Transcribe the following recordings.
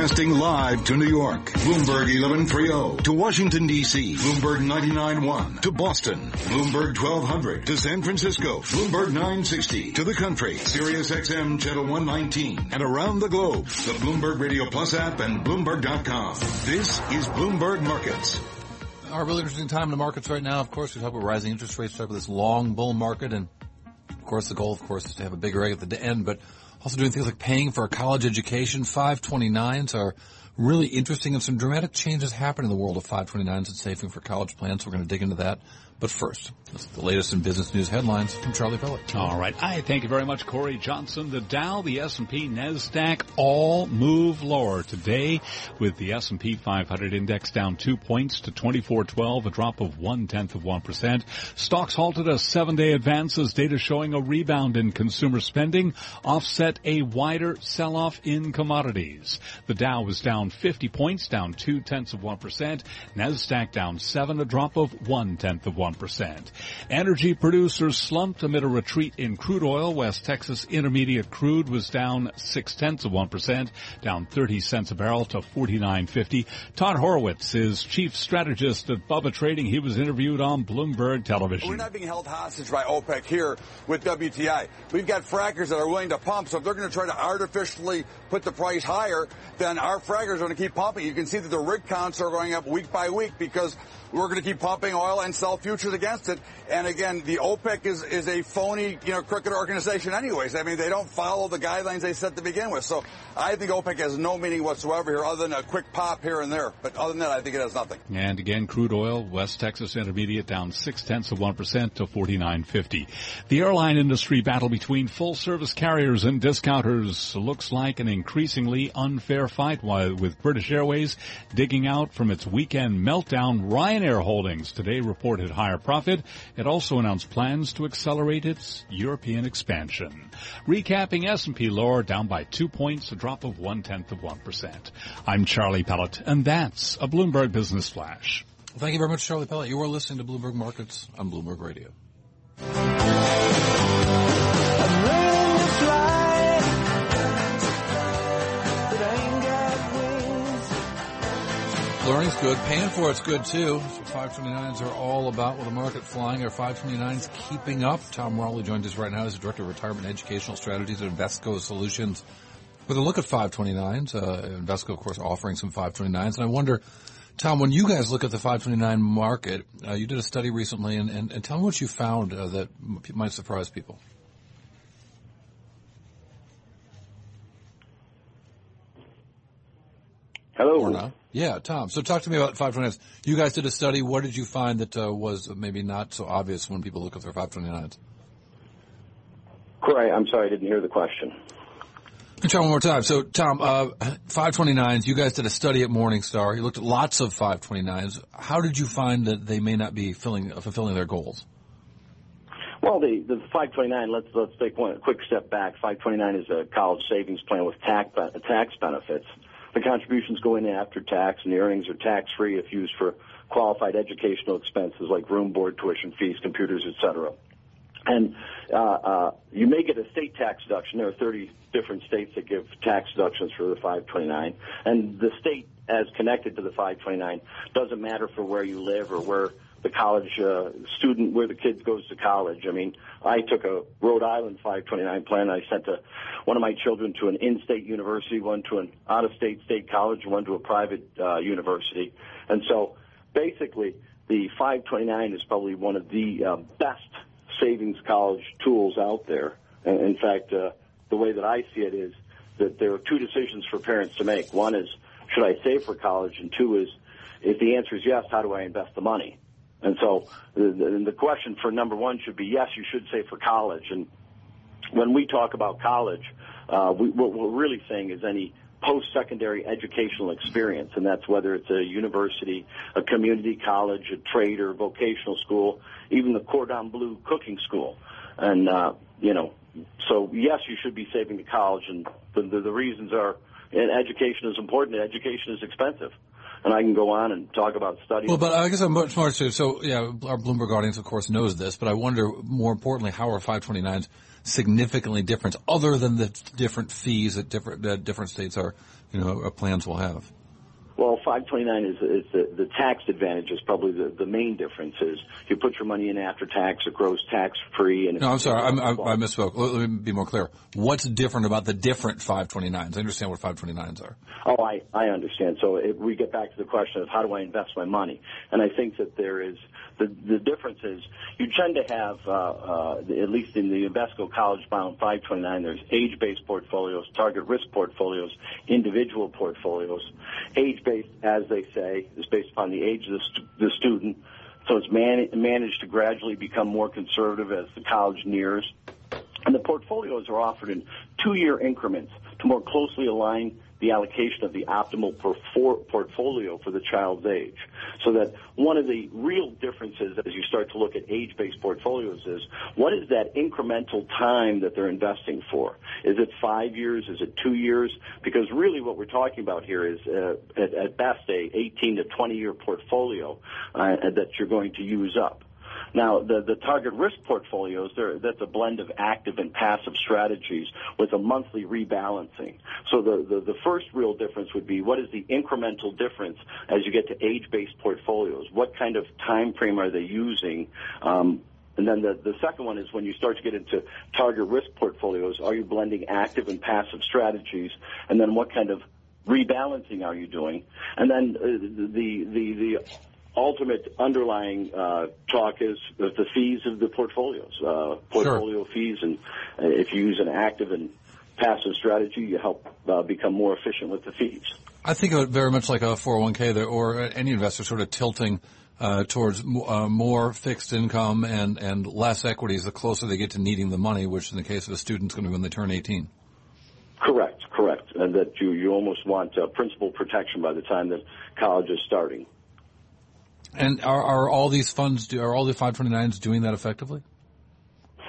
Broadcasting live to New York, Bloomberg 1130. To Washington, D.C., Bloomberg 99.1. To Boston, Bloomberg 1200. To San Francisco, Bloomberg 960. To the country, Sirius XM Channel 119. And around the globe, the Bloomberg Radio Plus app and Bloomberg.com. This is Bloomberg Markets. Our really interesting time in the markets right now. Of course, we talk about rising interest rates, talk about this long bull market, and of course, the goal, of course, is to have a bigger egg at the end, but also doing things like paying for a college education. 529s are really interesting and some dramatic changes happen in the world of 529s and saving for college plans. We're going to dig into that. But first, the latest in business news headlines from Charlie Pellet. All right. I thank you very much, Cory Johnson. The Dow, the S&P, NASDAQ all move lower today with the S&P 500 index down two points to 2412, a drop of one tenth of 1%. Stocks halted a seven day advance as data showing a rebound in consumer spending offset a wider sell-off in commodities. The Dow was down 50 points, down two tenths of 1%. NASDAQ down seven, a drop of one tenth of 1%. 1%. Energy producers slumped amid a retreat in crude oil. West Texas Intermediate crude was down six tenths of 1%, down 30 cents a barrel to 49.50. Todd Horowitz is chief strategist at Bubba Trading. He was interviewed on Bloomberg Television. We're not being held hostage by OPEC here with WTI. We've got frackers that are willing to pump, so if they're going to try to artificially put the price higher, then our frackers are going to keep pumping. You can see that the rig counts are going up week by week because we're going to keep pumping oil and sell futures against it. And again, the OPEC is, is a phony, you know, crooked organization anyways. I mean, they don't follow the guidelines they set to begin with. So I think OPEC has no meaning whatsoever here other than a quick pop here and there. But other than that, I think it has nothing. And again, crude oil, West Texas Intermediate down six tenths of 1% to 49.50. The airline industry battle between full service carriers and discounters looks like an increasingly unfair fight with British Airways digging out from its weekend meltdown. Ryan Ryanair Holdings today reported higher profit. It also announced plans to accelerate its European expansion. Recapping S&P lower down by two points, a drop of one tenth of one percent. I'm Charlie Pellet, and that's a Bloomberg Business Flash. thank you very much, Charlie Pellet. You are listening to Bloomberg Markets on Bloomberg Radio. Learning's good. Paying for it's good too. So 529s are all about with the market flying. Are 529s keeping up? Tom Rowley joins us right now as the Director of Retirement Educational Strategies at Invesco Solutions. With a look at 529s, uh, Invesco, of course, offering some 529s. And I wonder, Tom, when you guys look at the 529 market, uh, you did a study recently, and, and, and tell me what you found uh, that might surprise people. Hello. Or not. Yeah, Tom. So talk to me about 529s. You guys did a study. What did you find that uh, was maybe not so obvious when people look at their 529s? Cory, I'm sorry, I didn't hear the question. Try one more time. So, Tom, uh, 529s, you guys did a study at Morningstar. You looked at lots of 529s. How did you find that they may not be filling, fulfilling their goals? Well, the, the 529, let's, let's take one quick step back. 529 is a college savings plan with tax, tax benefits. The contributions go in after tax, and the earnings are tax free if used for qualified educational expenses like room, board, tuition fees, computers, etc. And uh, uh, you may get a state tax deduction. There are 30 different states that give tax deductions for the 529, and the state, as connected to the 529, doesn't matter for where you live or where the college uh, student where the kid goes to college. I mean, I took a Rhode Island 529 plan. I sent a, one of my children to an in-state university, one to an out-of-state state college, one to a private uh, university. And so, basically, the 529 is probably one of the uh, best savings college tools out there. And in fact, uh, the way that I see it is that there are two decisions for parents to make. One is, should I save for college? And two is, if the answer is yes, how do I invest the money? And so the, the question for number one should be yes, you should save for college. And when we talk about college, uh, we, what we're really saying is any post-secondary educational experience, and that's whether it's a university, a community college, a trade or vocational school, even the cordon bleu cooking school. And, uh, you know, so yes, you should be saving to college, and the, the, the reasons are, and education is important, education is expensive. and I can go on and talk about studies. Well, but I guess I'm much more so. So yeah, our Bloomberg audience, of course, knows this, but I wonder more importantly, how are 529s significantly different, other than the different fees that different that different states are, you know, uh, plans will have. Well, 529 is, is the, the tax advantage is probably the, the main difference is you put your money in after tax, it grows tax free. And no, I'm sorry, I'm, I, I misspoke. Let, let, me be more clear. What's different about the different 529s? I understand what 529s are. Oh, I, I understand. So if we get back to the question of how do I invest my money, and I think that there is the the difference is you tend to have uh, uh, at least in the Invesco CollegeBound 529, there's age-based portfolios, target risk portfolios, individual portfolios. Age-based, as they say, is based upon the age of the, st- the student. So it's man- managed to gradually become more conservative as the college nears. And the portfolios are offered in two-year increments to more closely align the allocation of the optimal portfolio for the child's age. So that one of the real differences as you start to look at age-based portfolios is what is that incremental time that they're investing for? Is it five years? Is it two years? Because really what we're talking about here is uh, at, at best a 18 to 20 year portfolio uh, that you're going to use up. Now, the, the target risk portfolios, that's a blend of active and passive strategies with a monthly rebalancing. So the, the, the first real difference would be what is the incremental difference as you get to age-based portfolios? What kind of time frame are they using? Um, and then the, the second one is when you start to get into target risk portfolios, are you blending active and passive strategies? And then what kind of rebalancing are you doing? And then uh, the, the, the ultimate underlying uh, talk is the fees of the portfolios, uh, portfolio sure. fees, and uh, if you use an active and passive strategy, you help uh, become more efficient with the fees. I think of it very much like a 401k or any investor sort of tilting uh, towards uh, more fixed income and, and less equities the closer they get to needing the money, which in the case of a student is going to be when they turn 18. Correct, correct. And that you, you almost want uh, principal protection by the time that college is starting. And are, are all these funds, do, are all the 529s doing that effectively?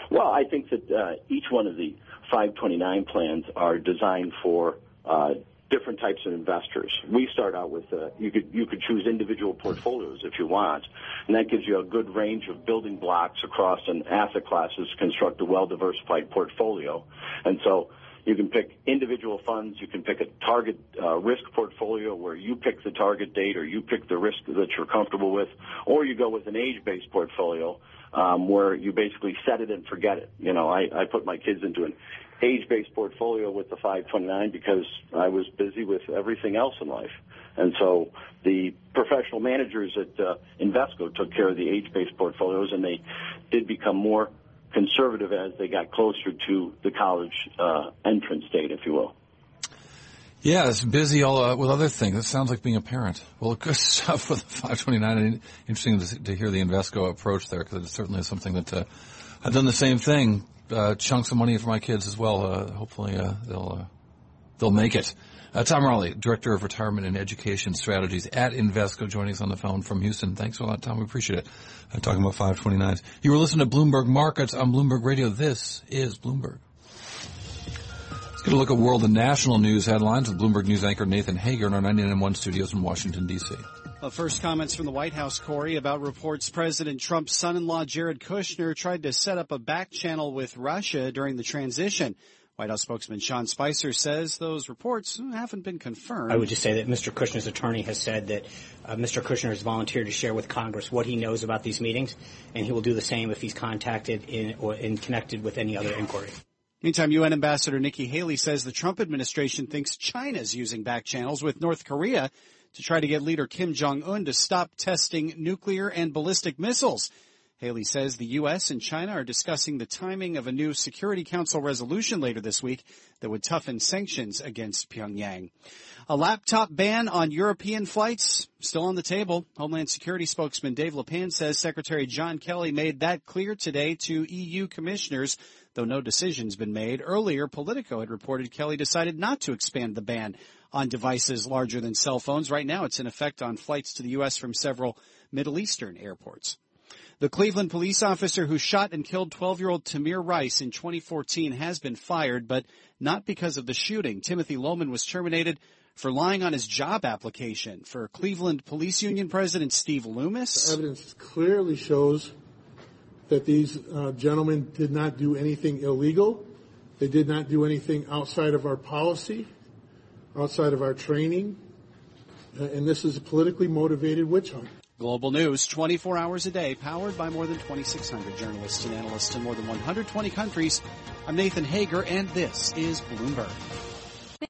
Well, I think that uh, each one of the 529 plans are designed for uh, different types of investors. We start out with uh, you could you could choose individual portfolios if you want, and that gives you a good range of building blocks across an asset classes to construct a well diversified portfolio. And so you can pick individual funds. You can pick a target uh, risk portfolio where you pick the target date or you pick the risk that you're comfortable with, or you go with an age-based portfolio um, where you basically set it and forget it. You know, I, I put my kids into an age-based portfolio with the 529 because I was busy with everything else in life. And so the professional managers at uh, Invesco took care of the age-based portfolios, and they did become more conservative as they got closer to the college uh, entrance date, if you will. Yeah, it's busy all uh, with other things. It sounds like being a parent. Well, good stuff with 529. Interesting to, to hear the Invesco approach there because it certainly is something that uh, I've done the same thing. Uh, chunks of money for my kids as well. Uh, hopefully, uh, they'll uh, they'll make it. Uh, Tom Rowley, Director of Retirement and Education Strategies at Invesco, joining us on the phone from Houston. Thanks a lot, Tom. We appreciate it. Uh, talking about 529s. You were listening to Bloomberg Markets on Bloomberg Radio. This is Bloomberg. Let's get a look at world and national news headlines with Bloomberg News anchor Nathan Hager in our 99.1 studios in Washington, D.C. Well, first comments from the White House, Cory, about reports President Trump's son-in-law Jared Kushner tried to set up a back channel with Russia during the transition. White House spokesman Sean Spicer says those reports haven't been confirmed. I would just say that Mr. Kushner's attorney has said that uh, Mr. Kushner has volunteered to share with Congress what he knows about these meetings, and he will do the same if he's contacted in, or in connected with any other inquiry. Meantime, UN Ambassador Nikki Haley says the Trump administration thinks China's using back channels with North Korea to try to get leader Kim Jong-un to stop testing nuclear and ballistic missiles. Haley says the U.S. and China are discussing the timing of a new Security Council resolution later this week that would toughen sanctions against Pyongyang. A laptop ban on European flights still on the table. Homeland Security spokesman Dave Lapan says Secretary John Kelly made that clear today to EU commissioners, though no decision's been made. Earlier, Politico had reported Kelly decided not to expand the ban on devices larger than cell phones. Right now, it's in effect on flights to the U.S. from several Middle Eastern airports. The Cleveland police officer who shot and killed 12-year-old Tamir Rice in 2014 has been fired, but not because of the shooting. Timothy Loehmann was terminated for lying on his job application. For Cleveland Police Union President Steve Loomis, evidence clearly shows that these uh, gentlemen did not do anything illegal. They did not do anything outside of our policy, outside of our training, uh, and this is a politically motivated witch hunt. Global News, 24 hours a day, powered by more than 2,600 journalists and analysts in more than 120 countries. I'm Nathan Hager, and this is Bloomberg.